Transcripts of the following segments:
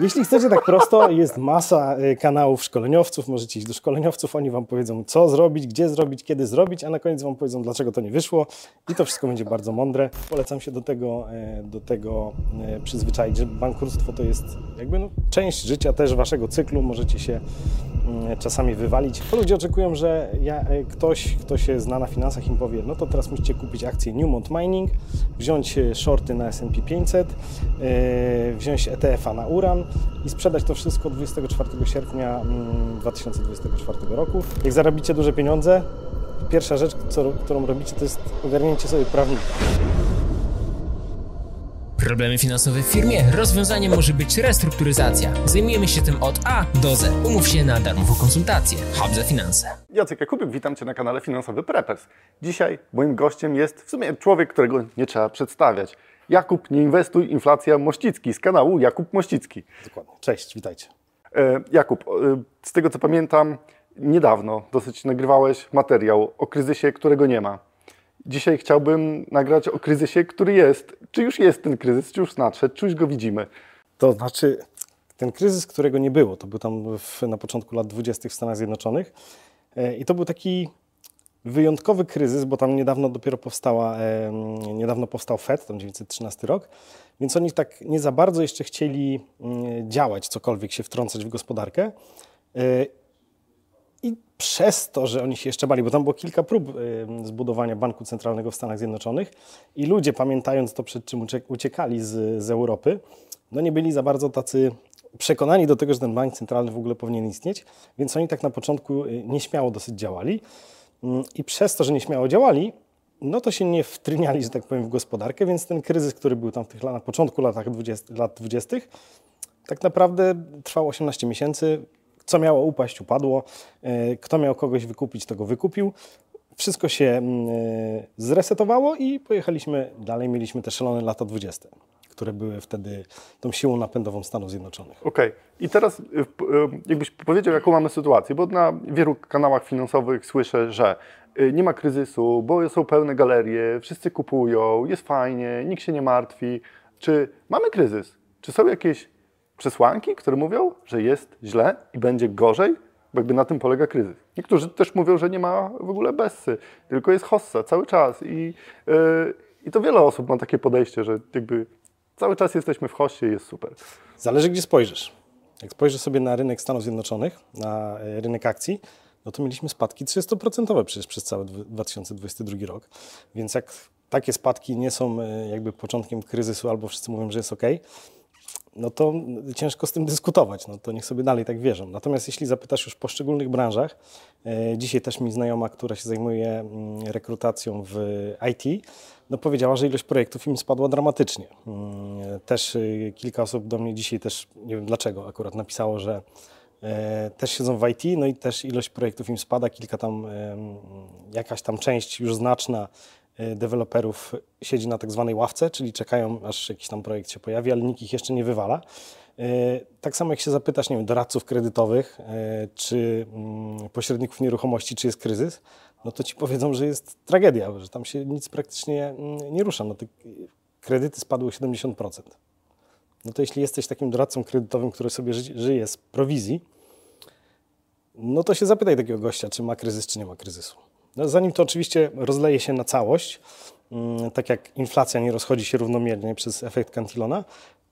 Jeśli chcecie tak prosto, jest masa y, kanałów szkoleniowców, możecie iść do szkoleniowców, oni Wam powiedzą co zrobić, gdzie zrobić, kiedy zrobić, a na koniec Wam powiedzą dlaczego to nie wyszło. I to wszystko będzie bardzo mądre. Polecam się do tego, e, do tego e, przyzwyczaić, że bankructwo to jest jakby no, część życia też Waszego cyklu, możecie się czasami wywalić. Ludzie oczekują, że ja, e, ktoś, kto się zna na finansach im powie, no to teraz musicie kupić akcję Newmont Mining, wziąć e, shorty na S&P 500, e, wziąć ETF-a na uran i sprzedać to wszystko 24 sierpnia mm, 2024 roku. Jak zarobicie duże pieniądze, pierwsza rzecz, którą robicie, to jest ogarnięcie sobie prawnika. Problemy finansowe w firmie? Rozwiązaniem może być restrukturyzacja. Zajmujemy się tym od A do Z. Umów się na darmową konsultację. Hub za finanse. Jacek Jakubik, witam Cię na kanale Finansowy Preppers. Dzisiaj moim gościem jest w sumie człowiek, którego nie trzeba przedstawiać. Jakub Nie Inwestuj, Inflacja Mościcki z kanału Jakub Mościcki. Dokładnie. Cześć, witajcie. E, Jakub, e, z tego co pamiętam, niedawno dosyć nagrywałeś materiał o kryzysie, którego nie ma. Dzisiaj chciałbym nagrać o kryzysie, który jest. Czy już jest ten kryzys, czy już nadszedł, czy już go widzimy? To znaczy, ten kryzys, którego nie było, to był tam w, na początku lat 20. w Stanach Zjednoczonych e, i to był taki wyjątkowy kryzys, bo tam niedawno dopiero powstała, e, niedawno powstał FED, tam 1913 rok, więc oni tak nie za bardzo jeszcze chcieli mm, działać, cokolwiek się wtrącać w gospodarkę. Przez to, że oni się jeszcze bali, bo tam było kilka prób e, zbudowania banku centralnego w Stanach Zjednoczonych i ludzie, pamiętając to, przed czym ucie- uciekali z, z Europy, no nie byli za bardzo tacy przekonani do tego, że ten bank centralny w ogóle powinien istnieć, więc oni tak na początku y, nieśmiało dosyć działali. Mm, I przez to, że nieśmiało działali, no to się nie wtryniali, że tak powiem, w gospodarkę, więc ten kryzys, który był tam w tych, na początku latach 20, lat 20., tak naprawdę trwał 18 miesięcy. Co miało upaść, upadło. E, Kto miał kogoś wykupić, to go wykupił. Wszystko się mm, e, zresetowało i pojechaliśmy dalej. Mieliśmy te szalone lata 20., które były wtedy tą siłą napędową Stanów Zjednoczonych. Okej. I teraz y, jakbyś powiedział, jaką mamy sytuację, bo na wielu kanałach finansowych słyszę, że nie ma kryzysu, bo są pełne galerie, wszyscy kupują, jest fajnie, nikt się nie martwi. Czy mamy kryzys? Czy są jakieś przesłanki, które mówią, że jest źle i będzie gorzej? Bo jakby na tym polega kryzys. Niektórzy też mówią, że nie ma w ogóle bessy, tylko jest hossa cały czas. I, yy, I to wiele osób ma takie podejście, że jakby cały czas jesteśmy w hossie i jest super. Zależy, gdzie spojrzysz. Jak spojrzysz sobie na rynek Stanów Zjednoczonych, na e, rynek akcji, no to mieliśmy spadki 30% przecież przez cały dw- 2022 rok. Więc jak takie spadki nie są e, jakby początkiem kryzysu albo wszyscy mówią, że jest ok, no to ciężko z tym dyskutować, no to niech sobie dalej tak wierzą. Natomiast jeśli zapytasz już w poszczególnych branżach, e, dzisiaj też mi znajoma, która się zajmuje mm, rekrutacją w IT, no powiedziała, że ilość projektów im spadła dramatycznie. Mm, Też y, kilka osób do mnie dzisiaj też, nie wiem dlaczego akurat napisało, że e, też siedzą w IT, no i też ilość projektów im spada, kilka tam, jakaś tam część już znaczna deweloperów siedzi na tak zwanej ławce, czyli czekają, aż jakiś tam projekt się pojawi, ale nikt ich jeszcze nie wywala. E, Tak samo jak się zapytasz, nie wiem, doradców kredytowych e, czy mm, pośredników nieruchomości, czy jest kryzys, no to ci powiedzą, że jest tragedia, że tam się nic praktycznie mm, nie rusza. No te kredyty spadły o 70%. No to jeśli jesteś takim doradcą kredytowym, który sobie ży- żyje z prowizji, no to się zapytaj takiego gościa, czy ma kryzys, czy nie ma kryzysu. No, zanim to oczywiście rozleje się na całość, mm, tak jak inflacja nie rozchodzi się równomiernie przez efekt Cantillona,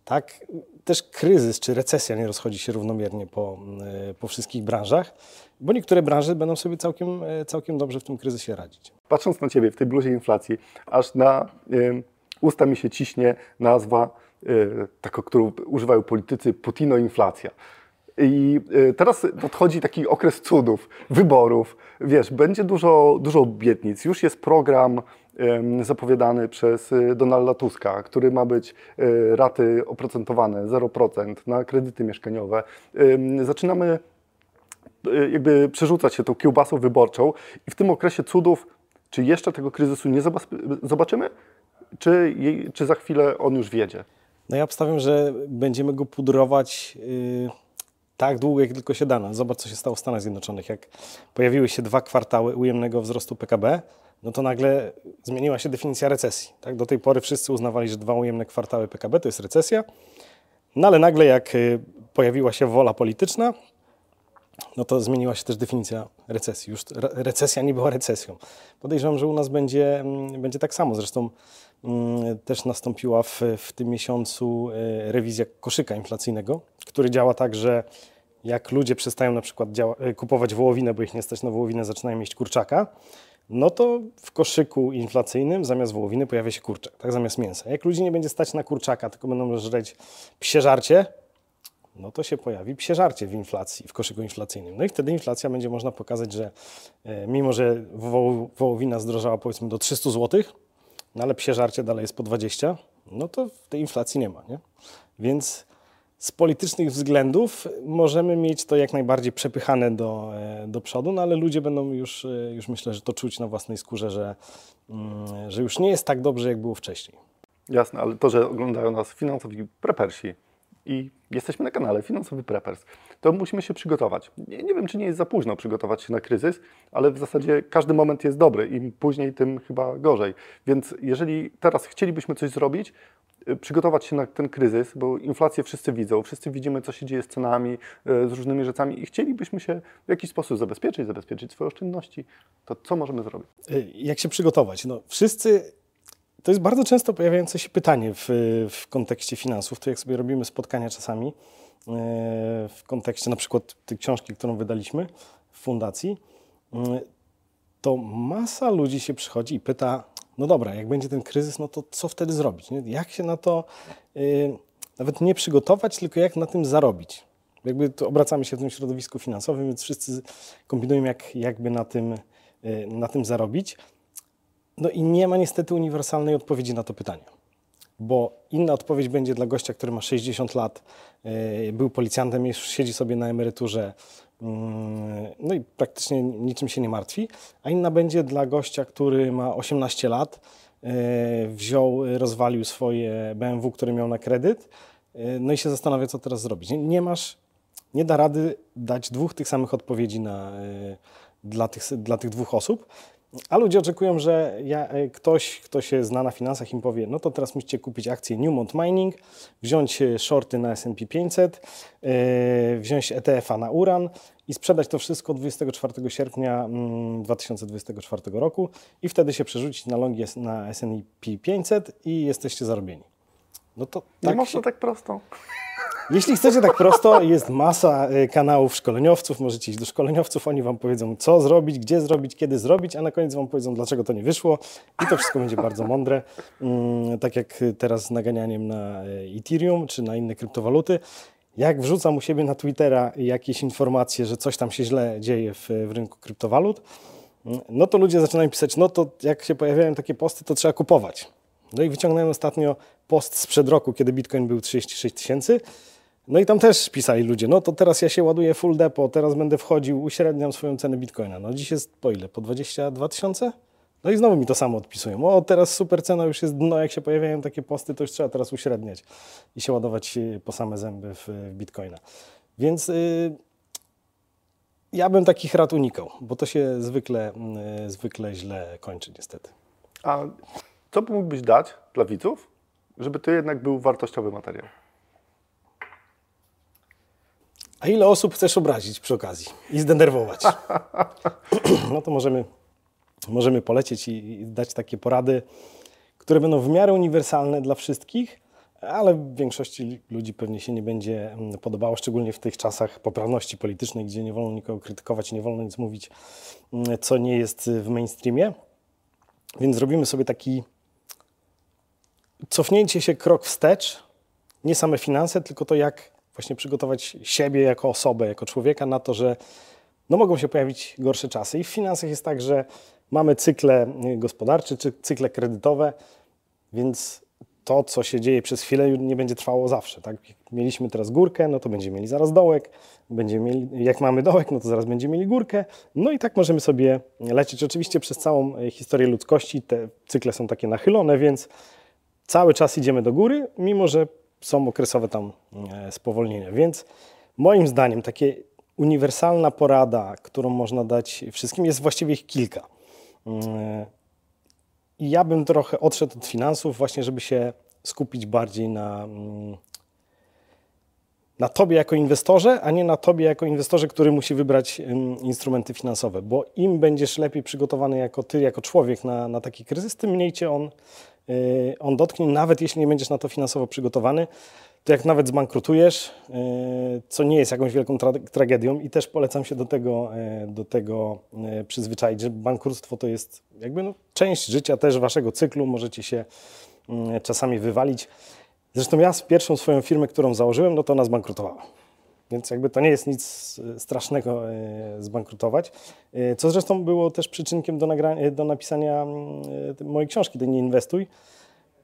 tak też kryzys czy recesja nie rozchodzi się równomiernie po, mm, po wszystkich branżach, bo niektóre branże będą sobie całkiem, e, całkiem dobrze w tym kryzysie radzić. patrząc na Ciebie w tej bluzie inflacji, aż na y, usta mi się ciśnie nazwa, y, taką, którą używają politycy, Putino-inflacja. I y, teraz nadchodzi taki okres cudów, wyborów. Wiesz, będzie dużo, dużo obietnic. Już jest program zapowiadany przez y, Donalda Tuska, który ma być y, raty oprocentowane 0% na kredyty mieszkaniowe. Zaczynamy jakby przerzucać się tą kiełbasą wyborczą i w tym okresie cudów, czy jeszcze tego kryzysu nie zobac- zobaczymy, czy, czy za chwilę on już wiedzie? No ja obstawiam, że będziemy go pudrować yy, tak długo, jak tylko się da. No, Zobacz, co się stało w Stanach Zjednoczonych. Jak pojawiły się dwa kwartały ujemnego wzrostu PKB, no to nagle zmieniła się definicja recesji. Tak? Do tej pory wszyscy uznawali, że dwa ujemne kwartały PKB to jest recesja, no ale nagle jak y, pojawiła się wola polityczna, no to zmieniła się też definicja recesji. Już recesja nie była recesją. Podejrzewam, że u nas będzie, mm, będzie tak samo. Zresztą mm, też nastąpiła w, w tym miesiącu e, rewizja koszyka inflacyjnego, który działa tak, że jak ludzie przestają na przykład e, kupować wołowinę, bo ich nie stać na wołowinę, zaczynają jeść kurczaka, no to w koszyku inflacyjnym zamiast wołowiny pojawia się kurczak, tak zamiast mięsa. Jak ludzi nie będzie stać na kurczaka, tylko będą żreć psie żarcie, no to się pojawi psie żarcie w inflacji, w koszyku inflacyjnym. No i wtedy inflacja będzie można pokazać, że e, mimo, że wołowina zdrożała powiedzmy do 300 zł, no ale psie żarcie dalej jest po 20, no to tej inflacji nie ma, nie? Więc z politycznych względów możemy mieć to jak najbardziej przepychane do, e, do przodu, no ale ludzie będą już, e, już myślę, że to czuć na własnej skórze, że, mm, że już nie jest tak dobrze, jak było wcześniej. Jasne, ale to, że oglądają nas finansowi prepersi i jesteśmy na kanale Finansowy Preppers, to musimy się przygotować. Nie, nie, wiem, czy nie jest za późno przygotować się na kryzys, ale w zasadzie każdy moment jest dobry. Im później, tym chyba gorzej. Więc jeżeli teraz chcielibyśmy coś zrobić, y, przygotować się na ten kryzys, bo inflację wszyscy widzą, wszyscy widzimy, co się dzieje z cenami, y, z różnymi rzeczami i chcielibyśmy się w jakiś sposób zabezpieczyć, zabezpieczyć swoje oszczędności, to co możemy zrobić? Y, jak się przygotować? No, wszyscy to jest bardzo często pojawiające się pytanie w, w kontekście finansów. To jak sobie robimy spotkania czasami, e, w kontekście na przykład tej książki, którą wydaliśmy w fundacji, e, to masa ludzi się przychodzi i pyta, no dobra, jak będzie ten kryzys, no to co wtedy zrobić? Nie? Jak się na to e, nawet nie przygotować, tylko jak na tym zarobić? Jakby to obracamy się w tym środowisku finansowym, więc wszyscy kombinują, jak, jakby na tym, na tym zarobić. No i nie ma niestety uniwersalnej odpowiedzi na to pytanie. Bo inna odpowiedź będzie dla gościa, który ma 60 lat, yy, był policjantem, już siedzi sobie na emeryturze, yy, no i praktycznie niczym się nie martwi, a inna będzie dla gościa, który ma 18 lat, yy, wziął, rozwalił swoje BMW, które miał na kredyt, no i się zastanawia, co teraz zrobić. Nie, nie masz, nie da rady dać dwóch tych samych odpowiedzi na, dla, tych, dla tych dwóch osób. A ludzie oczekują, że ja, e, ktoś, kto się zna na finansach, im powie, no to teraz musicie kupić akcję Newmont Mining, wziąć e, shorty na S&P 500, yy, wziąć ETF-a na uran i sprzedać to wszystko 24 sierpnia 2024 mm, roku i wtedy się przerzucić na longi na S&P 500 i jesteście zarobieni. No to Nie tak można się... tak prosto. Jeśli chcecie tak prosto, jest masa y, kanałów szkoleniowców, możecie iść do szkoleniowców, oni Wam powiedzą co zrobić, gdzie zrobić, kiedy zrobić, a na koniec Wam powiedzą dlaczego to nie wyszło i to wszystko będzie bardzo mądre. Mm, tak jak teraz z naganianiem na y, Ethereum czy na inne kryptowaluty. Jak wrzucam u siebie na Twittera jakieś informacje, że coś tam się źle dzieje w, w rynku kryptowalut, mm, no to ludzie zaczynają pisać, no to jak się pojawiają takie posty, to trzeba kupować. No i wyciągnąłem ostatnio post sprzed roku, kiedy Bitcoin był 36 tysięcy. No i tam też pisali ludzie, no to teraz ja się ładuję full depo, teraz będę wchodził, uśredniam swoją cenę Bitcoina. No dziś jest po ile? Po 22 tysiące? No i znowu mi to samo odpisują. O, teraz super cena już jest dno, jak się pojawiają takie posty, to już trzeba teraz uśredniać i się ładować po same zęby w, w Bitcoina. Więc yy, ja bym takich rad unikał, bo to się zwykle, yy, zwykle źle kończy niestety. A co mógłbyś dać dla widzów, żeby to jednak był wartościowy materiał? A ile osób chcesz obrazić przy okazji i zdenerwować? No to możemy, możemy polecieć i, dać takie porady, które będą w miarę uniwersalne dla wszystkich, ale w większości ludzi pewnie się nie będzie mm, podobało, szczególnie w tych czasach poprawności politycznej, gdzie nie wolno nikogo krytykować, nie wolno nic mówić, mm, co nie jest w mainstreamie. Więc zrobimy sobie taki cofnięcie się krok wstecz, nie same finanse, tylko to, jak właśnie przygotować siebie jako osobę, jako człowieka na to, że no mogą się pojawić gorsze czasy. I w finansach jest tak, że mamy cykle gospodarcze czy cykle kredytowe, więc to, co się dzieje przez chwilę, nie będzie trwało zawsze. Tak? Mieliśmy teraz górkę, no to będziemy mieli zaraz dołek. Będziemy mieli, jak mamy dołek, no to zaraz będziemy mieli górkę. No i tak możemy sobie lecieć. Oczywiście przez całą historię ludzkości te cykle są takie nachylone, więc cały czas idziemy do góry, mimo że są okresowe tam e, spowolnienia. Więc moim zdaniem takie uniwersalna porada, którą można dać wszystkim, jest właściwie ich kilka. E, I ja bym trochę odszedł od finansów, właśnie, żeby się skupić bardziej na, mm, na tobie jako inwestorze, a nie na tobie jako inwestorze, który musi wybrać instrumenty finansowe, bo im będziesz lepiej przygotowany jako ty, jako człowiek na, na taki kryzys, tym mniej cię on, on dotknie, nawet jeśli nie będziesz na to finansowo przygotowany, to jak nawet zbankrutujesz, yy, co nie jest jakąś wielką tra tragedią i też polecam się do tego, yy, do tego przyzwyczaić, że bankructwo to jest jakby no, część życia też waszego cyklu, możecie się czasami wywalić. Zresztą ja z pierwszą swoją firmę, którą założyłem, no to ona zbankrutowała. Więc jakby to nie jest nic e, strasznego e, zbankrutować. E, co zresztą było też przyczynkiem do, do napisania mm, mojej książki, do Nie Inwestuj,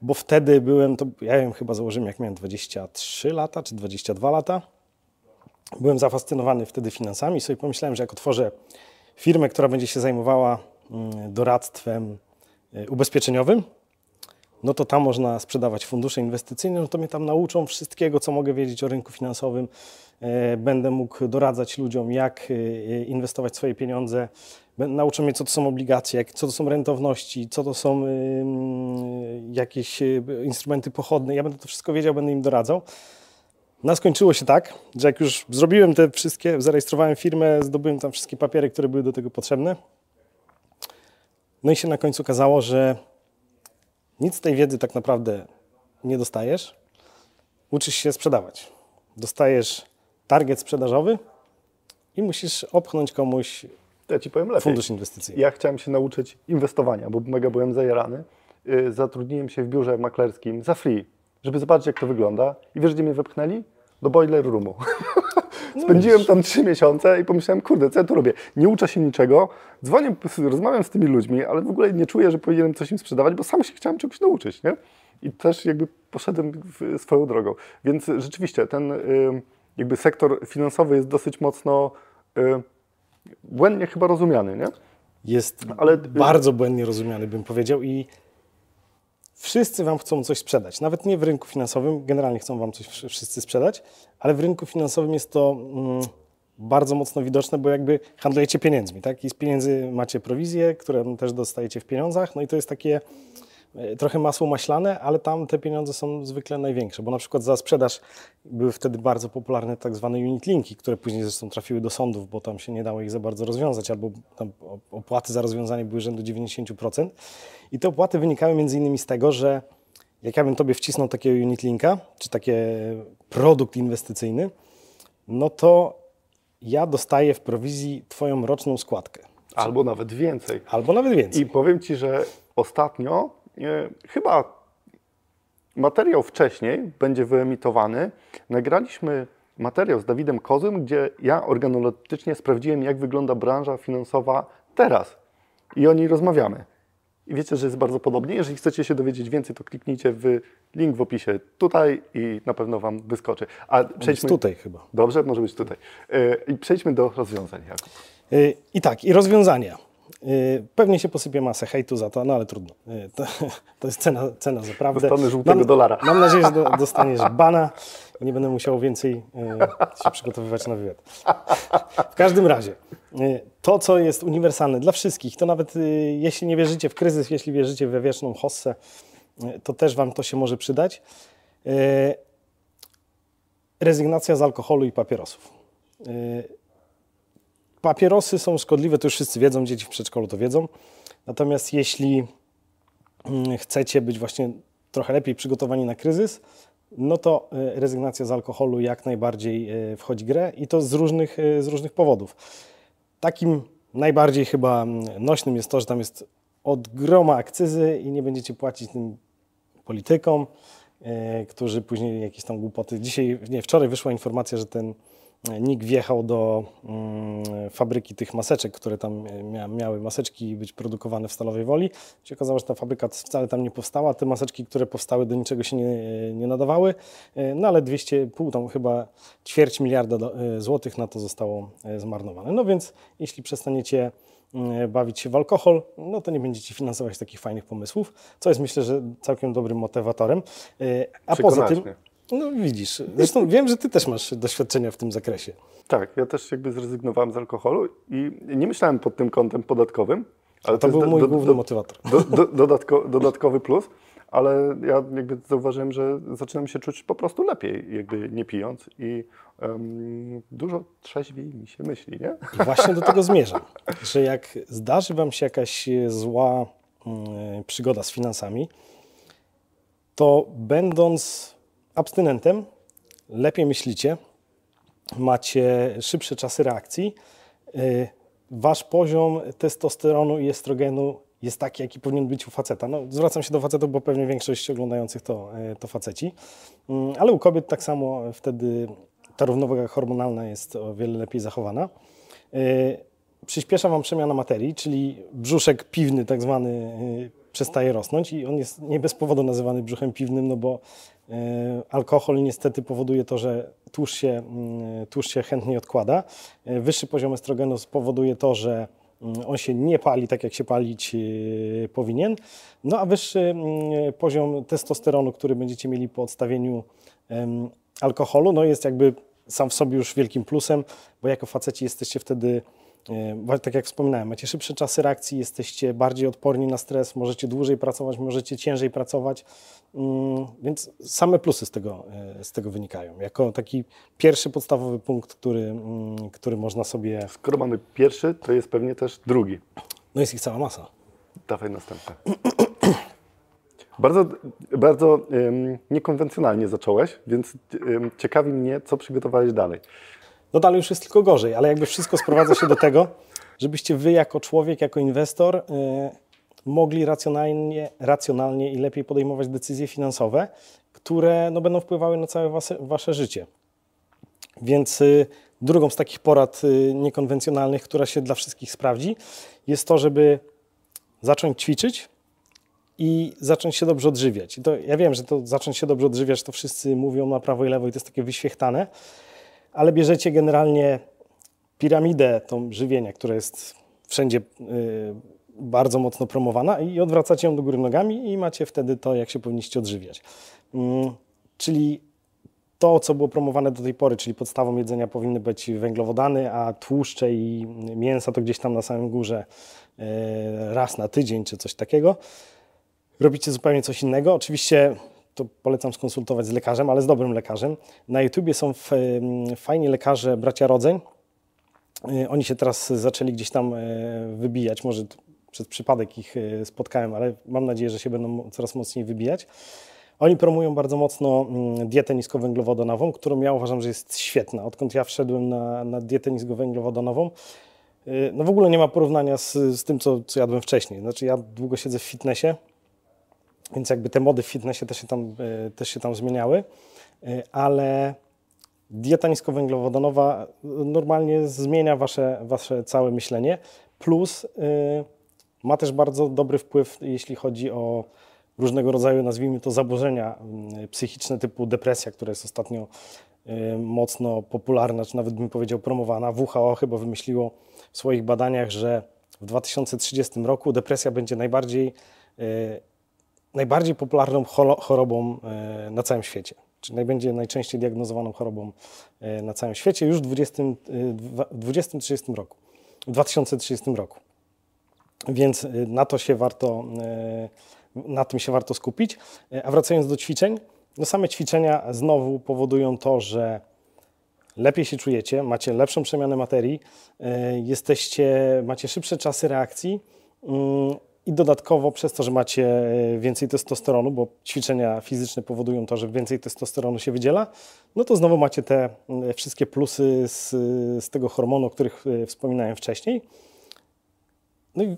bo wtedy byłem, to ja ją chyba założyłem jak miałem 23 lata czy 22 lata. Byłem zafascynowany wtedy finansami i sobie pomyślałem, że jak otworzę firmę, która będzie się zajmowała mm, doradztwem ubezpieczeniowym, no to tam można sprzedawać fundusze inwestycyjne, no to mnie tam nauczą wszystkiego, co mogę wiedzieć o rynku finansowym. E, będę mógł doradzać ludziom, jak e, inwestować swoje pieniądze. Nauczą mnie, co to są obligacje, co to są rentowności, co to są jakieś e, instrumenty pochodne. Ja będę to wszystko wiedział, będę im doradzał. No skończyło się tak, że jak już zrobiłem te wszystkie, zarejestrowałem firmę, zdobyłem tam wszystkie papiery, które były do tego potrzebne. No i się na końcu okazało, że nic z tej wiedzy tak naprawdę nie dostajesz. Uczysz się sprzedawać. Dostajesz target sprzedażowy i musisz opchnąć komuś ja ci powiem lepiej. fundusz inwestycyjny. Ja chciałem się nauczyć inwestowania, bo mega byłem zajarany. Y, zatrudniłem się w biurze maklerskim za free, żeby zobaczyć, jak to wygląda. I wiesz, gdzie mnie wepchnęli? Do boiler roomu. No Spędziłem tam trzy miesiące i pomyślałem, kurde, co ja tu robię? Nie uczę się niczego, dzwonię, rozmawiam z tymi ludźmi, ale w ogóle nie czuję, że powinienem coś im sprzedawać, bo sam się chciałem czegoś nauczyć, nie? I też jakby poszedłem swoją drogą. Więc rzeczywiście ten y, jakby sektor finansowy jest dosyć mocno y, błędnie chyba rozumiany, nie? Jest ale, bardzo błędnie rozumiany, bym powiedział i Wszyscy Wam chcą coś sprzedać. Nawet nie w rynku finansowym, generalnie chcą Wam coś wszyscy sprzedać, ale w rynku finansowym jest to mm, bardzo mocno widoczne, bo jakby handlujecie pieniędzmi, tak? I z pieniędzy macie prowizje, które też dostajecie w pieniądzach, no i to jest takie trochę masło maślane, ale tam te pieniądze są zwykle największe, bo na przykład za sprzedaż były wtedy bardzo popularne tak zwane unit linki, które później zresztą trafiły do sądów, bo tam się nie dało ich za bardzo rozwiązać, albo tam opłaty za rozwiązanie były rzędu 90%. I te opłaty wynikały między innymi z tego, że jak ja bym Tobie wcisnął takiego unit linka, czy taki produkt inwestycyjny, no to ja dostaję w prowizji Twoją roczną składkę. Albo nawet więcej. Albo nawet więcej. I powiem Ci, że ostatnio chyba materiał wcześniej będzie wyemitowany. Nagraliśmy materiał z Dawidem Kozym, gdzie ja organoleptycznie sprawdziłem, jak wygląda branża finansowa teraz. I o niej rozmawiamy. I wiecie, że jest bardzo podobnie. Jeżeli chcecie się dowiedzieć więcej, to kliknijcie w link w opisie tutaj i na pewno Wam wyskoczy. A przejdźmy... tutaj chyba. Dobrze, może być tutaj. E, I przejdźmy do rozwiązań, Jakub. E, I tak, i rozwiązania. Y, pewnie się posypie masę hejtu za to, no ale trudno. Y, to, to jest cena, cena zaprawdę. Dostanę żółtego mam, dolara. Mam nadzieję, że do, dostaniesz bana i nie będę musiał więcej y, się przygotowywać na wywiad. W każdym razie, to co jest uniwersalne dla wszystkich, to nawet jeśli nie wierzycie w kryzys, jeśli wierzycie we wieczną hossę, to też Wam to się może przydać. Rezygnacja z alkoholu i papierosów Papierosy są szkodliwe, to już wszyscy wiedzą, dzieci w przedszkolu to wiedzą. Natomiast jeśli mm, chcecie być właśnie trochę lepiej przygotowani na kryzys, no to e, rezygnacja z alkoholu jak najbardziej e, wchodzi w grę i to z różnych, e, z różnych powodów. Takim najbardziej chyba mm, nośnym jest to, że tam jest od groma akcyzy i nie będziecie płacić tym politykom, którzy później jakieś tam głupoty. Dzisiaj, nie, wczoraj wyszła informacja, że ten NIK wjechał do mm, fabryki tych maseczek, które tam mia miały maseczki być produkowane w Stalowej Woli. Się okazało, że ta fabryka wcale tam nie powstała. Te maseczki, które powstały, do niczego się nie, nie nadawały. E, no ale 200, pół tam chyba ćwierć miliarda e, złotych na to zostało e, zmarnowane. No więc jeśli przestaniecie mm, bawić się w alkohol, no to nie będziecie finansować takich fajnych pomysłów, co jest myślę, że całkiem dobrym motywatorem. A poza tym no widzisz, zresztą wiem, że ty też masz doświadczenia w tym zakresie. Tak, ja też jakby zrezygnowałem z alkoholu i nie myślałem pod tym kątem podatkowym. Ale to, to był mój do, główny do, motywator. Do, dodatko, dodatkowy plus, ale ja jakby zauważyłem, że zaczynam się czuć po prostu lepiej, jakby nie pijąc i um, dużo trzeźwiej mi się myśli, nie? I właśnie do tego zmierzam, że jak zdarzy Wam się jakaś zła y, przygoda z finansami, to będąc abstynentem, lepiej myślicie, macie szybsze czasy reakcji, y, wasz poziom testosteronu i estrogenu jest taki, jaki powinien być u faceta. No, zwracam się do facetów, bo pewnie większość oglądających to, y, to faceci, mm, ale u kobiet tak samo wtedy ta równowaga hormonalna jest o wiele lepiej zachowana. Y, przyspiesza Wam przemiana materii, czyli brzuszek piwny tak zwany przestaje rosnąć i on jest nie bez powodu nazywany brzuchem piwnym, no bo e, alkohol niestety powoduje to, że tłuszcz się, mm, tłuszcz się chętniej odkłada. E, wyższy poziom estrogenu spowoduje to, że mm, on się nie pali tak, jak się palić e, powinien. No a wyższy mm, poziom testosteronu, który będziecie mieli po odstawieniu alkoholu, no jest jakby sam w sobie już wielkim plusem, bo jako faceci jesteście wtedy tak jak wspominałem, macie szybsze czasy reakcji, jesteście bardziej odporni na stres, możecie dłużej pracować, możecie ciężej pracować, mm, więc same plusy z tego, e, z tego wynikają. Jako taki pierwszy podstawowy punkt, który, mm, który można sobie... Skoro mamy pierwszy, to jest pewnie też drugi. No jest ich cała masa. Dawaj następne. Bardzo, bardzo um, niekonwencjonalnie zacząłeś, więc um, ciekawi mnie, co przygotowałeś dalej. No dalej już jest tylko gorzej, ale jakby wszystko sprowadza się do tego, żebyście wy jako człowiek, jako inwestor y, mogli racjonalnie, racjonalnie i lepiej podejmować decyzje finansowe, które no, będą wpływały na całe wasze, wasze życie. Więc y, drugą z takich porad y, niekonwencjonalnych, która się dla wszystkich sprawdzi, jest to, żeby zacząć ćwiczyć i zacząć się dobrze odżywiać. I to, ja wiem, że to zacząć się dobrze odżywiać, to wszyscy mówią na prawo i lewo i to jest takie wyświechtane, ale bierzecie generalnie piramidę tą żywienia, która jest wszędzie y, bardzo mocno promowana i odwracacie ją do góry nogami i macie wtedy to, jak się powinniście odżywiać. Mm, czyli to, co było promowane do tej pory, czyli podstawą jedzenia powinny być węglowodany, a tłuszcze i mięsa to gdzieś tam na samym górze y, raz na tydzień czy coś takiego. Robicie zupełnie coś innego. Oczywiście to polecam skonsultować z lekarzem, ale z dobrym lekarzem. Na YouTubie są fajni lekarze bracia rodzeń. Y, oni się teraz zaczęli gdzieś tam e, wybijać, może przez przypadek ich e, spotkałem, ale mam nadzieję, że się będą coraz mocniej wybijać. Oni promują bardzo mocno mm, dietę niskowęglowodanową, którą ja uważam, że jest świetna. Odkąd ja wszedłem na, na dietę niskowęglowodanową, no w ogóle nie ma porównania z, z tym, co, co jadłem wcześniej. Znaczy ja długo siedzę w fitnessie, więc jakby te mody w fitnessie też się tam, e, też się tam zmieniały, e, ale dieta niskowęglowodanowa normalnie zmienia wasze, wasze całe myślenie, plus e, ma też bardzo dobry wpływ, jeśli chodzi o różnego rodzaju, nazwijmy to, zaburzenia mm, psychiczne typu depresja, która jest ostatnio mocno popularna, czy nawet bym powiedział promowana. WHO chyba wymyśliło w swoich badaniach, że w 2030 roku depresja będzie najbardziej najbardziej popularną chorobą e, na całym świecie, czyli najbędzie najczęściej diagnozowaną chorobą e, na całym świecie już w 2030 e, roku, w 2030 roku. Więc na to się warto, na tym się warto skupić. A wracając do ćwiczeń, no same ćwiczenia znowu powodują to, że lepiej się czujecie, macie lepszą przemianę materii, jesteście, macie szybsze czasy reakcji mm, i dodatkowo przez to, że macie e, więcej testosteronu, bo ćwiczenia fizyczne powodują to, że więcej testosteronu się wydziela, no to znowu macie te wszystkie plusy z, z tego hormonu, o których e, wspominałem wcześniej. No i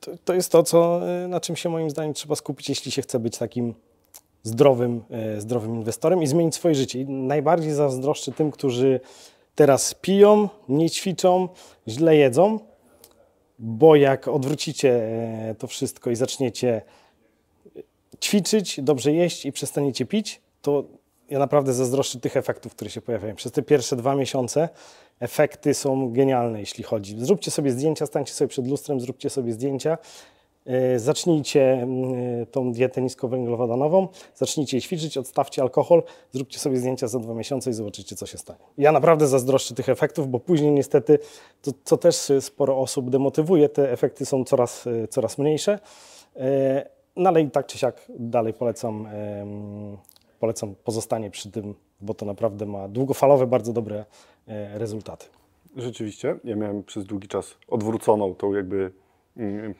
to, to, jest to, co, e, na czym się moim zdaniem trzeba skupić, jeśli się chce być takim zdrowym, zdrowym inwestorem i zmienić swoje życie. I najbardziej zazdroszczę tym, którzy teraz piją, nie ćwiczą, źle jedzą, bo jak odwrócicie e, to wszystko i zaczniecie ćwiczyć, dobrze jeść i przestaniecie pić, to ja naprawdę zazdroszczę tych efektów, które się pojawiają. Przez te pierwsze dwa miesiące efekty są genialne, jeśli chodzi. Zróbcie sobie zdjęcia, stańcie sobie przed lustrem, zróbcie sobie zdjęcia zacznijcie mm, e, tą dietę niskowęglowodanową, zacznijcie ćwiczyć, odstawcie alkohol, zróbcie sobie zdjęcia za dwa miesiące i zobaczycie, co się stanie. Ja naprawdę zazdroszczę tych efektów, bo później niestety, to, co też sporo osób demotywuje, te efekty są coraz, e, coraz mniejsze. no ale i tak czy siak dalej polecam, polecam pozostanie przy tym, bo to naprawdę ma długofalowe, bardzo dobre e, rezultaty. Rzeczywiście, ja miałem przez długi czas odwróconą tą jakby mm,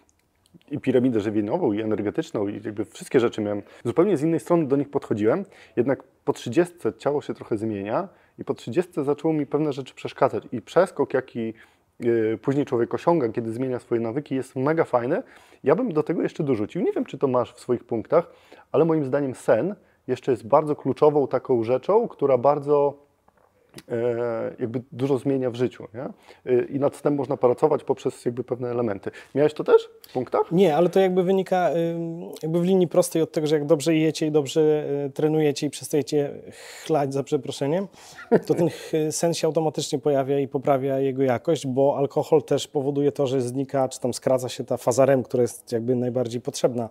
i piramidę żywieniową, i energetyczną, i jakby wszystkie rzeczy miałem. Zupełnie z innej strony do nich podchodziłem, jednak po 30 ciało się trochę zmienia i po 30 zaczęło mi pewne rzeczy przeszkadzać. I przeskok, jaki yy, później człowiek osiąga, kiedy zmienia swoje nawyki, jest mega fajny. Ja bym do tego jeszcze dorzucił. Nie wiem, czy to masz w swoich punktach, ale moim zdaniem sen jeszcze jest bardzo kluczową taką rzeczą, która bardzo jakby dużo zmienia w życiu. Nie? E, I nad tym można pracować poprzez jakby pewne elementy. Miałeś to też w punktach? Nie, ale to jakby wynika ym, jakby w linii prostej od tego, że jak dobrze jecie i dobrze y, trenujecie i przestajecie chlać za przeproszeniem, to ten sen się automatycznie pojawia i poprawia jego jakość, bo alkohol też powoduje to, że znika, czy tam skraca się ta faza REM, która jest jakby najbardziej potrzebna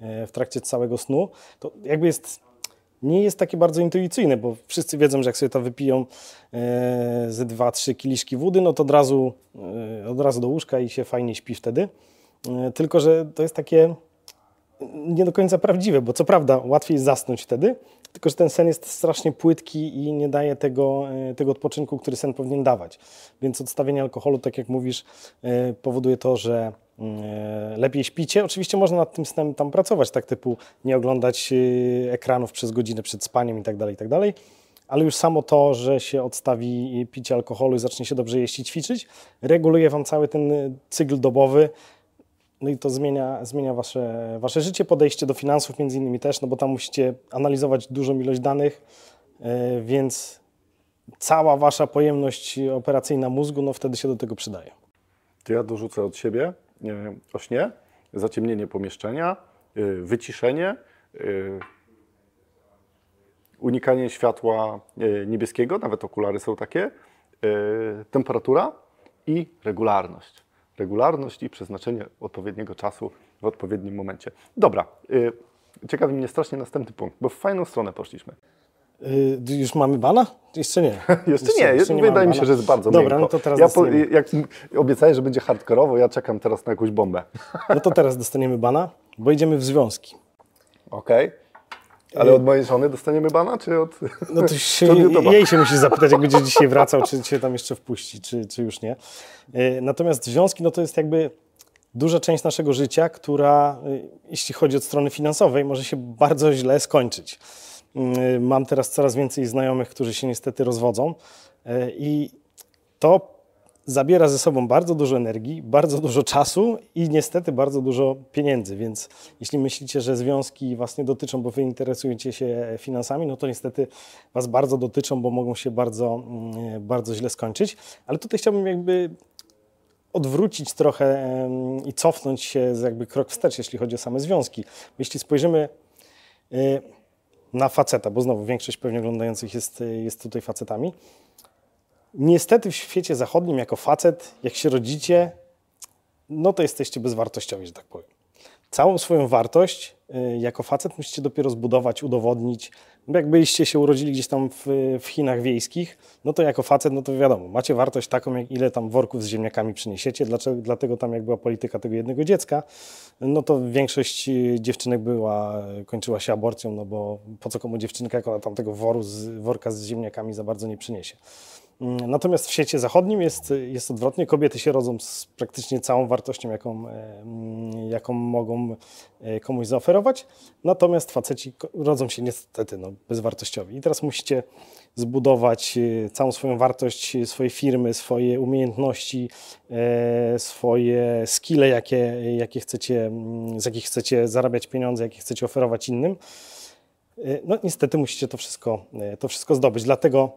e, w trakcie całego snu. To jakby jest nie jest takie bardzo intuicyjne, bo wszyscy wiedzą, że jak sobie to wypiją e, ze dwa, trzy kieliszki wody, no to od razu, e, od razu do łóżka i się fajnie śpi wtedy. E, tylko, że to jest takie nie do końca prawdziwe, bo co prawda łatwiej zasnąć wtedy, tylko że ten sen jest strasznie płytki i nie daje tego, tego odpoczynku, który sen powinien dawać. Więc odstawienie alkoholu, tak jak mówisz, powoduje to, że lepiej śpicie. Oczywiście można nad tym snem tam pracować, tak typu nie oglądać e, ekranów przez godzinę przed spaniem i tak dalej, i tak. Ale już samo to, że się odstawi picie alkoholu i zacznie się dobrze jeść i ćwiczyć, reguluje Wam cały ten e, cykl dobowy, no i to zmienia, zmienia wasze, wasze życie, podejście do finansów między innymi też, no bo tam musicie analizować dużą ilość danych, e, więc cała wasza pojemność operacyjna mózgu, no wtedy się do tego przydaje. To ja dorzucę od siebie e, o śnie, zaciemnienie pomieszczenia, e, wyciszenie, e, unikanie światła e, niebieskiego, nawet okulary są takie, e, temperatura i regularność. Regularność i przeznaczenie odpowiedniego czasu w odpowiednim momencie. Dobra, e, ciekawi mnie strasznie następny punkt, bo w fajną stronę poszliśmy. Y, już mamy bana? Jeszcze nie. Jeszcze nie, mamy wydaje mi się, że jest bardzo Dobra, miękko. no to teraz ja po, jak obiecałeś, że będzie hardkorowo, ja czekam teraz na jakąś bombę. No to teraz dostaniemy bana, bo idziemy w związki. Okej. Ale od mojej żony dostaniemy bana, czy od... No to się, jej się musisz zapytać, jak będzie dzisiaj wracał, czy cię tam jeszcze wpuści, czy, czy już nie. E, Natomiast związki, no to jest jakby duża część naszego życia, która, jeśli chodzi od strony finansowej, może się bardzo źle skończyć. Mm, Mam teraz coraz więcej znajomych, którzy się niestety rozwodzą e, i to zabiera ze sobą bardzo dużo energii, bardzo dużo czasu i niestety bardzo dużo pieniędzy. Więc jeśli myślicie, że związki Was nie dotyczą, bo Wy interesujecie się finansami, no to niestety Was bardzo dotyczą, bo mogą się bardzo, mm, bardzo źle skończyć. Ale tutaj chciałbym jakby odwrócić trochę i cofnąć się jakby krok wstecz, jeśli chodzi o same związki. Jeśli spojrzymy y, na faceta, bo znowu większość pewnie oglądających jest, y, jest tutaj facetami, Niestety w świecie zachodnim jako facet, jak się rodzicie, no to jesteście bezwartościowi, że tak powiem. Całą swoją wartość y, jako facet musicie dopiero zbudować, udowodnić. Bo jak byliście się urodzili gdzieś tam w, w Chinach wiejskich, no to jako facet, no to wiadomo, macie wartość taką, jak ile tam worków z ziemniakami przyniesiecie. Dlaczego, dlatego tam jak była polityka tego jednego dziecka, no to większość y, dziewczynek była, kończyła się aborcją, no bo po co komu dziewczynka, jak ona tam tego woru z, worka z ziemniakami za bardzo nie przyniesie. Mm, Natomiast w świecie zachodnim jest, jest odwrotnie. Kobiety się rodzą z praktycznie całą wartością, jaką, e, mm, jaką mogą e, komuś zaoferować. Natomiast faceci rodzą się niestety no, bezwartościowi. I teraz musicie zbudować e, całą swoją wartość swojej firmy, swoje umiejętności, swoje skille, jakie, jakie chcecie, mm, z jakich chcecie zarabiać pieniądze, jakie chcecie oferować innym. No niestety musicie to wszystko, to wszystko zdobyć. Dlatego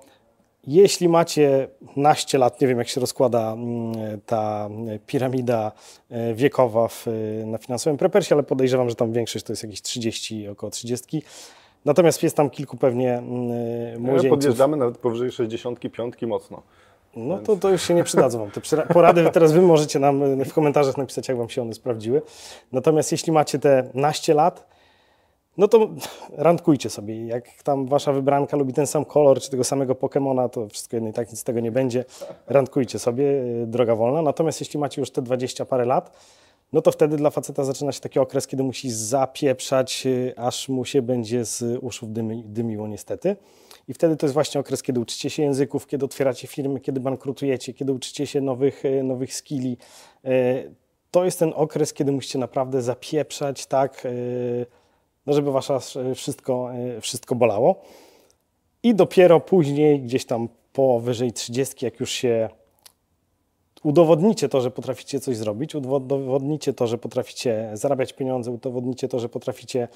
jeśli macie naście lat, nie wiem jak się rozkłada mm, ta piramida e, wiekowa w, e, na finansowym prepersie, ale podejrzewam, że tam większość to jest jakieś 30, około 30. Natomiast jest tam kilku pewnie mm, młodzieńców. podjeżdżamy nawet powyżej 65 mocno. No to, to już się nie przydadzą wam. Te porady teraz wy możecie nam e, w komentarzach napisać, jak wam się one sprawdziły. Natomiast jeśli macie te naście lat, no to randkujcie sobie. Jak tam wasza wybranka lubi ten sam kolor, czy tego samego Pokemona, to wszystko jedno i tak nic z tego nie będzie. Randkujcie sobie, e, droga wolna. Natomiast jeśli macie już te 20 parę lat, no to wtedy dla faceta zaczyna się taki okres, kiedy musi zapieprzać, y, aż mu się będzie z uszów dymi, dymiło niestety. I wtedy to jest właśnie okres, kiedy uczycie się języków, kiedy otwieracie firmy, kiedy bankrutujecie, kiedy uczycie się nowych, y, nowych skilli. Y, to jest ten okres, kiedy musicie naprawdę zapieprzać, tak, no żeby wasza wszystko, wszystko bolało. I dopiero później, gdzieś tam powyżej 30, jak już się udowodnicie to, że potraficie coś zrobić, udowodnicie to, że potraficie zarabiać pieniądze, udowodnicie to, że potraficie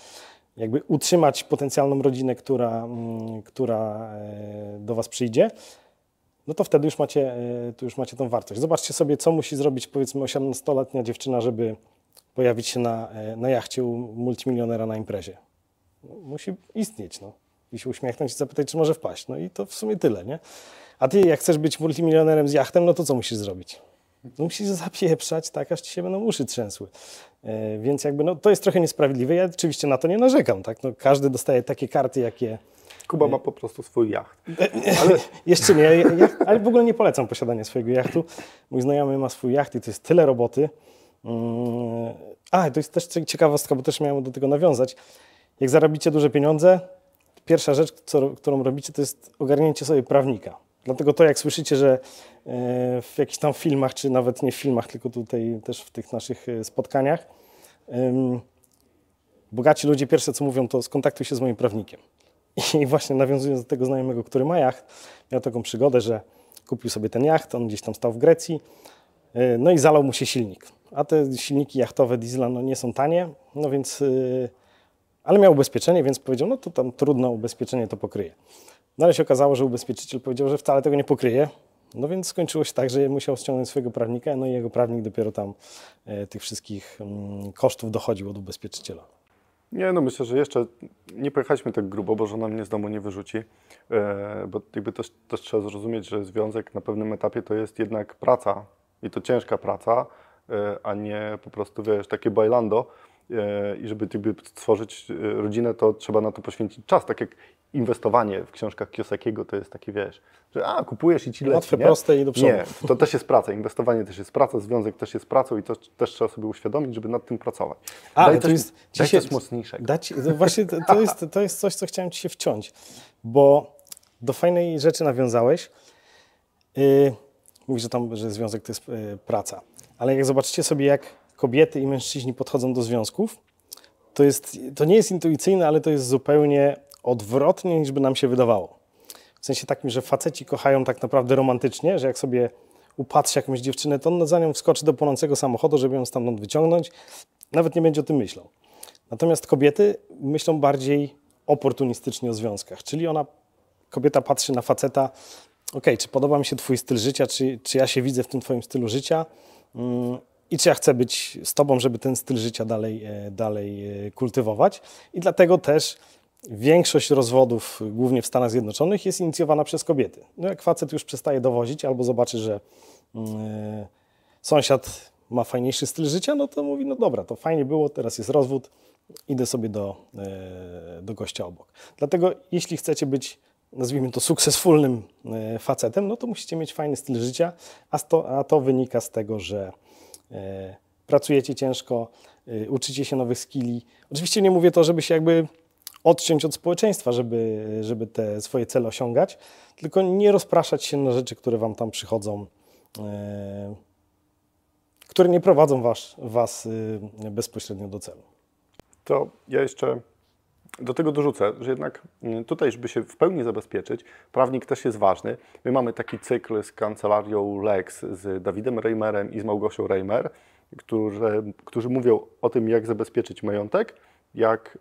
jakby utrzymać potencjalną rodzinę, która, mm, która e, do Was przyjdzie, no to wtedy już macie, e, to już macie tą wartość. Zobaczcie sobie, co musi zrobić powiedzmy 18-letnia dziewczyna, żeby pojawić się na, e, na jachcie u multimilionera na imprezie. No, musi istnieć, no. I się uśmiechnąć i zapytać, czy może wpaść. No i to w sumie tyle, nie? A ty, jak chcesz być multimilionerem z jachtem, no to co musisz zrobić? No musisz zapieprzać tak, aż ci się będą uszy trzęsły. E, więc jakby no, to jest trochę niesprawiedliwe. Ja oczywiście na to nie narzekam. Tak? No, każdy dostaje takie karty, jakie... Kuba ma po prostu swój jacht. Ale... Jeszcze nie, ja, ale w ogóle nie polecam posiadania swojego jachtu. Mój znajomy ma swój jacht i to jest tyle roboty. A, to jest też ciekawostka, bo też miałem do tego nawiązać. Jak zarobicie duże pieniądze, pierwsza rzecz, co, którą robicie, to jest ogarnięcie sobie prawnika. Dlatego to, jak słyszycie, że e, w jakichś tam filmach, czy nawet nie w filmach, tylko tutaj też w tych naszych e, spotkaniach, bogaci ludzie pierwsze co mówią, to skontaktuj się z moim prawnikiem. I właśnie nawiązując do tego znajomego, który ma jacht, miał taką przygodę, że kupił sobie ten jacht, on gdzieś tam stał w Grecji, e, no i zalał mu się silnik. A te silniki jachtowe diesla no, nie są tanie, no więc, ale miał ubezpieczenie, więc powiedział, no to tam trudno, ubezpieczenie to pokryje. No ale się okazało, że ubezpieczyciel powiedział, że wcale tego nie pokryje. No więc skończyło się tak, że musiał ściągnąć swojego prawnika, no i jego prawnik dopiero tam e, tych wszystkich mm, kosztów dochodził od ubezpieczyciela. Nie, no myślę, że jeszcze nie pojechaliśmy tak grubo, bo żona mnie z domu nie wyrzuci, e, bo jakby też, też trzeba zrozumieć, że związek na pewnym etapie to jest jednak praca i to ciężka praca, a nie po prostu, wiesz, takie bailando e, i żeby stworzyć e, rodzinę, to trzeba na to poświęcić czas, tak jak inwestowanie w książkach Kiosakiego to jest takie, wiesz, że a, kupujesz i ci leci, Łatwe, nie? proste i do przodu. Nie, to też jest praca. Inwestowanie też jest praca, związek też jest pracą i to też trzeba sobie uświadomić, żeby nad tym pracować. Ale to coś, jest daj dzisiaj, coś mocniejszego. Dać, właśnie to, to, jest, to jest coś, co chciałem Ci się wciąć, bo do fajnej rzeczy nawiązałeś. Yy, mówisz, że, tam, że związek to jest yy, praca. Ale jak zobaczycie sobie, jak kobiety i mężczyźni podchodzą do związków, to, jest, to nie jest intuicyjne, ale to jest zupełnie odwrotnie niż by nam się wydawało. W sensie takim, że faceci kochają tak naprawdę romantycznie, że jak sobie upatrzy jakąś dziewczynę, to on za nią wskoczy do płonącego samochodu, żeby ją stamtąd wyciągnąć. Nawet nie będzie o tym myślał. Natomiast kobiety myślą bardziej oportunistycznie o związkach, czyli ona, kobieta patrzy na faceta, ok, czy podoba mi się twój styl życia, czy, czy ja się widzę w tym twoim stylu życia i czy ja chcę być z tobą, żeby ten styl życia dalej, e, dalej e, kultywować. I dlatego też Większość rozwodów, głównie w Stanach Zjednoczonych, jest inicjowana przez kobiety. No jak facet już przestaje dowozić albo zobaczy, że yy, sąsiad ma fajniejszy styl życia, no to mówi, no dobra, to fajnie było, teraz jest rozwód, idę sobie do, do gościa obok. Dlatego jeśli chcecie być, nazwijmy to, sukcesfulnym yy, facetem, no to musicie mieć fajny styl życia, a to, a to wynika z tego, że pracujecie ciężko, uczycie się nowych skilli. Oczywiście nie mówię to, żeby się jakby odciąć od społeczeństwa, żeby, żeby te swoje cele osiągać, tylko nie rozpraszać się na rzeczy, które Wam tam przychodzą, e, które nie prowadzą was, was e, bezpośrednio do celu. To ja jeszcze do tego dorzucę, że jednak mm, tutaj, żeby się w pełni zabezpieczyć, prawnik też jest ważny. My mamy taki cykl z kancelarią Lex, z Dawidem Reimerem i z Małgosią Reimer, którzy, którzy mówią o tym, jak zabezpieczyć majątek, jak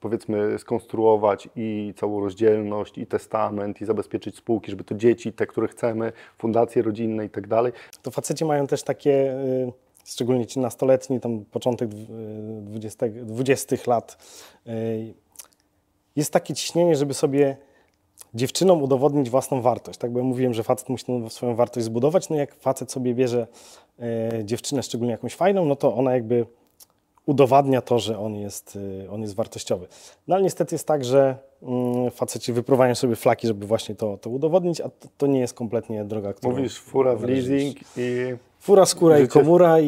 powiedzmy skonstruować i całą rozdzielność, i testament, i zabezpieczyć spółki, żeby to dzieci, te, które chcemy, fundacje rodzinne i tak dalej. To faceci mają też takie, y, szczególnie ci nastoletni, tam początek 20, 20 lat, y, jest takie ciśnienie, żeby sobie dziewczynom udowodnić własną wartość. Tak, bo ja mówiłem, że facet musi swoją wartość zbudować, no jak facet sobie bierze y, dziewczynę, szczególnie jakąś fajną, no to ona jakby udowadnia to, że on jest, on jest wartościowy. No ale niestety jest tak, że mm, faceci wypływają sobie flaki, żeby właśnie to, to udowodnić, a to, to nie jest kompletnie droga, którą... Mówisz fura w leasing i... Fura, skóra i komura i,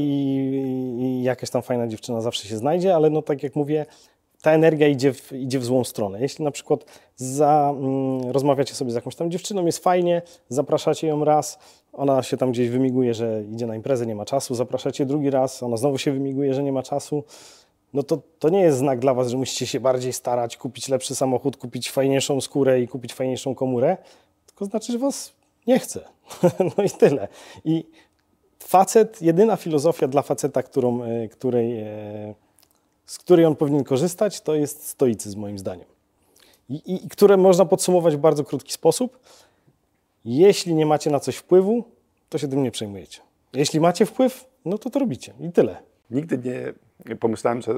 i jakaś tam fajna dziewczyna zawsze się znajdzie, ale no tak jak mówię, ta energia idzie w, idzie w złą stronę. Jeśli na przykład za, mm, rozmawiacie sobie z jakąś tam dziewczyną, jest fajnie, zapraszacie ją raz, ona się tam gdzieś wymiguje, że idzie na imprezę, nie ma czasu, zapraszacie drugi raz, ona znowu się wymiguje, że nie ma czasu, no to, to nie jest znak dla Was, że musicie się bardziej starać, kupić lepszy samochód, kupić fajniejszą skórę i kupić fajniejszą komórę, tylko znaczy, że Was nie chce. no i tyle. I facet, jedyna filozofia dla faceta, którą, e, której, e, z której on powinien korzystać, to jest stoicyzm moim zdaniem. I, i, które można podsumować w bardzo krótki sposób. Jeśli nie macie na coś wpływu, to się tym nie przejmujecie. Jeśli macie wpływ, no to to robicie i tyle. Nigdy nie pomyślałem, że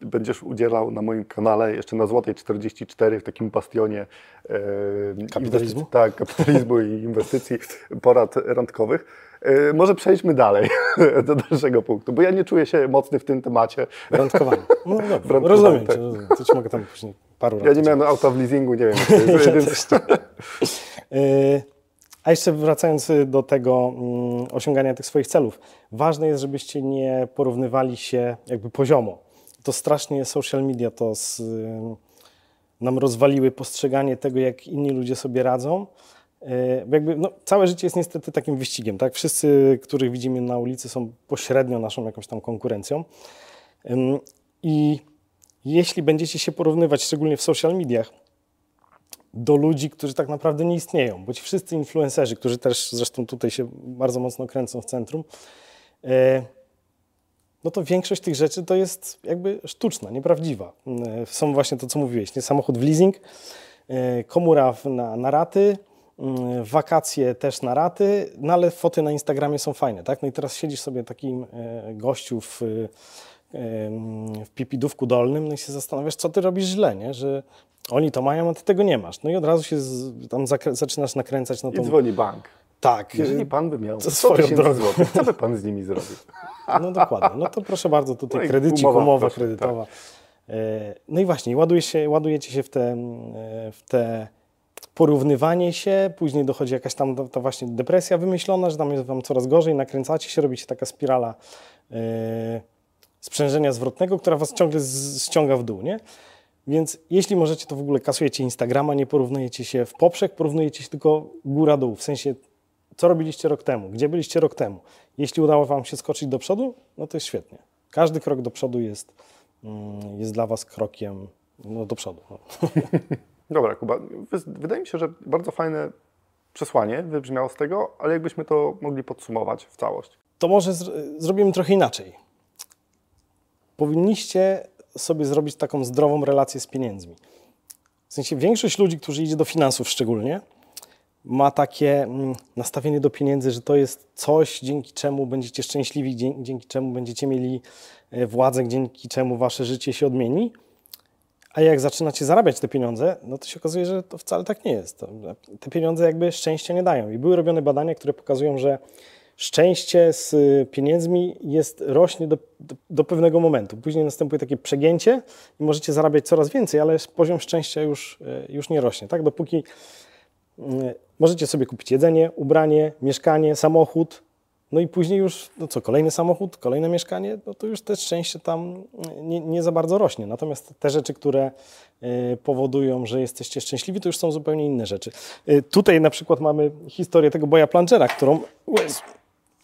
będziesz udzielał na moim kanale jeszcze na Złotej 44 w takim bastionie e, Kapitalizmu? Tak, kapitalizmu i inwestycji, porad randkowych. E, może przejdźmy dalej do dalszego punktu, bo ja nie czuję się mocny w tym temacie. Randkowanie. No dobra, rozumiem tak. rozumiem. To ci mogę tam później paru Ja nie miałem auta w leasingu, nie wiem. Ja więc... Yy, A jeszcze wracając do tego mm, osiągania tych swoich celów, ważne jest, żebyście nie porównywali się jakby poziomo. To strasznie social media to z, y, nam rozwaliły postrzeganie tego, jak inni ludzie sobie radzą. Yy, Jakby, no, całe życie jest niestety takim wyścigiem. Tak? Wszyscy, których widzimy na ulicy, są pośrednio naszą jakąś tam konkurencją. I jeśli będziecie się porównywać, szczególnie w social mediach, do ludzi, którzy tak naprawdę nie istnieją, bo ci wszyscy influencerzy, którzy też zresztą tutaj się bardzo mocno kręcą w centrum, e, no to większość tych rzeczy to jest jakby sztuczna, nieprawdziwa. E, Są właśnie to, co mówiłeś, nie? samochód w leasing, e, komura na, na raty, mm, wakacje też na raty, no ale foty na Instagramie są fajne, tak? No i teraz siedzisz sobie takim e, gościu w, w pipidówku dolnym, no i się zastanawiasz, co ty robisz źle, nie? Że oni to mają, a ty tego nie masz. No i od razu się z, tam zaczynasz nakręcać na I tą... dzwoni bank. Tak, Jeżeli pan by miał To 100 swoją tysięcy złotych, co by pan z nimi zrobił? no dokładnie. No to proszę bardzo, tutaj No kredycik, umowa, umowa, proszę, kredytowa. E, No i właśnie, ładuje się, ładujecie się w te, e, w te porównywanie się, później dochodzi jakaś tam ta- właśnie depresja wymyślona, że tam jest wam coraz gorzej, nakręcacie się, robi się taka spirala e, sprzężenia zwrotnego, która was ciągle z- ściąga w dół, nie? Więc jeśli możecie, to w ogóle kasujecie Instagrama, nie porównujecie się w poprzek, porównujecie się tylko góra-dół, w sensie co robiliście rok temu, gdzie byliście rok temu. Jeśli udało Wam się skoczyć do przodu, no to jest świetnie. Każdy krok do przodu jest, mm, jest dla Was krokiem no, do przodu. No. Dobra, Kuba, wydaje mi się, że bardzo fajne przesłanie wybrzmiało z tego, ale jakbyśmy to mogli podsumować w całość. To może zr- zrobimy trochę inaczej. Powinniście sobie zrobić taką zdrową relację z pieniędzmi. W sensie większość ludzi, którzy idzie do finansów szczególnie, ma takie mm, nastawienie do pieniędzy, że to jest coś, dzięki czemu będziecie szczęśliwi, dzięki, czemu będziecie mieli e, władzę, dzięki czemu wasze życie się odmieni. A jak zaczynacie zarabiać te pieniądze, no to się okazuje, że to wcale tak nie jest. To- Te pieniądze jakby szczęścia nie dają. I były robione badania, które pokazują, że szczęście z y, pieniędzmi jest, rośnie do, do, do pewnego momentu. Później następuje takie przegięcie i możecie zarabiać coraz więcej, ale poziom szczęścia już, y, już nie rośnie. Tak? Dopóki możecie sobie kupić jedzenie, ubranie, mieszkanie, samochód, no i później już, no co, kolejny samochód, kolejne mieszkanie, no to już te szczęście tam nie, nie za bardzo rośnie. Natomiast te rzeczy, które y, powodują, że jesteście szczęśliwi, to już są zupełnie inne rzeczy. Y, Tutaj na przykład mamy historię tego Boja Plungera, którą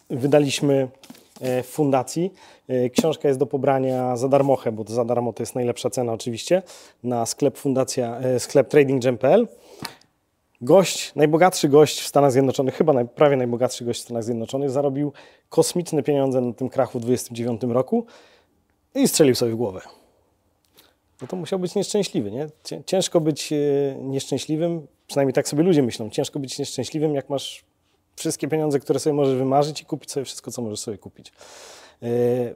wydaliśmy e, w fundacji. E, Książka jest do pobrania za darmochę, bo za darmo to jest najlepsza cena oczywiście, na sklep fundacja, e, sklep tradinggem.pl. Gość, najbogatszy gość w Stanach Zjednoczonych, chyba naj, prawie najbogatszy gość w Stanach Zjednoczonych, zarobił kosmiczne pieniądze na tym krachu w 29 roku i strzelił sobie w głowę. No to musiał być nieszczęśliwy, nie? Cię- Ciężko być e, nieszczęśliwym, przynajmniej tak sobie ludzie myślą, ciężko być nieszczęśliwym, jak masz wszystkie pieniądze, które sobie możesz wymarzyć i kupić sobie wszystko, co możesz sobie kupić. Yy,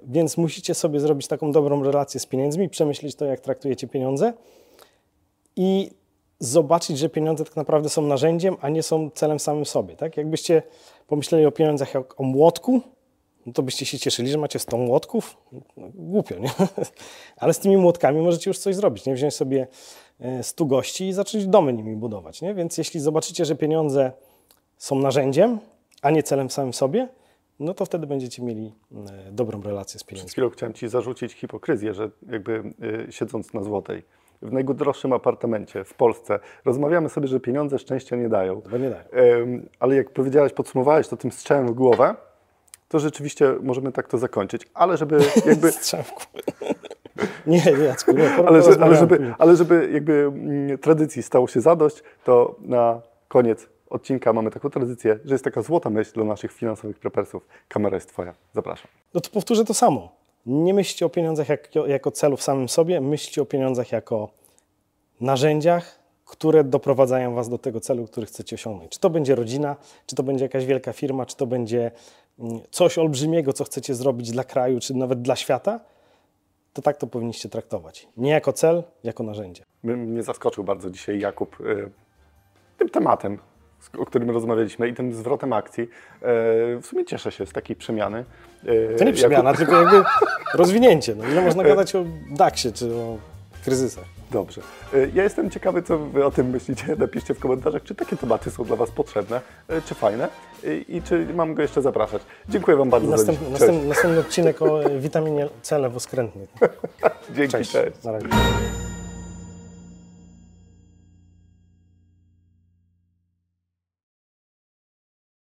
Więc musicie sobie zrobić taką dobrą relację z pieniędzmi, przemyśleć to, jak traktujecie pieniądze i zobaczyć, że pieniądze tak naprawdę są narzędziem, a nie są celem samym sobie. Tak? Jakbyście pomyśleli o pieniądzach jak o młotku, no to byście się cieszyli, że macie 100 młotków. No, głupio, nie? Ale z tymi młotkami możecie już coś zrobić, nie? Wziąć sobie e, 100 gości i zacząć domy nimi budować, nie? Więc jeśli zobaczycie, że pieniądze są narzędziem, a nie celem samym sobie, no to wtedy będziecie mieli e, dobrą relację z Przed pieniędzmi. chwilą chciałem Ci zarzucić hipokryzję, że jakby y, siedząc na Złotej, w najdroższym apartamencie w Polsce, rozmawiamy sobie, że pieniądze szczęścia nie dają. Chyba nie dają. Ale jak powiedziałeś, podsumowałeś to tym strzałem w głowę, to rzeczywiście możemy tak to zakończyć. Ale żeby jakby... Strzał w głowę. Nie, nie, Jacku, nie. ale, że, ale, żeby, ale żeby jakby mm, tradycji stało się zadość, to na koniec odcinka mamy taką tradycję, że jest taka złota myśl dla naszych finansowych prepersów. Kamera jest Twoja. Zapraszam. No to powtórzę to samo. Nie myślcie o pieniądzach jak, jako celu w samym sobie, myślcie o pieniądzach jako narzędziach, które doprowadzają Was do tego celu, który chcecie osiągnąć. Czy to będzie rodzina, czy to będzie jakaś wielka firma, czy to będzie mm, coś olbrzymiego, co chcecie zrobić dla kraju, czy nawet dla świata, to tak to powinniście traktować. Nie jako cel, jako narzędzie. Mnie zaskoczył bardzo dzisiaj Jakub y, tym tematem, o którym rozmawialiśmy i tym zwrotem akcji. Y, W sumie cieszę się z takiej przemiany. Y, To nie przemiana, tylko jakby rozwinięcie. No, ile można gadać o DAX-ie, czy o kryzysach. Dobrze. Y, Ja jestem ciekawy, co Wy o tym myślicie. Napiszcie w komentarzach, czy takie tematy są dla Was potrzebne, czy fajne i czy mam go jeszcze zapraszać. Dziękuję Wam bardzo I za następny, następny, następny odcinek o e, witaminie C lewoskrętnej. Dzięki, Cześć. cześć.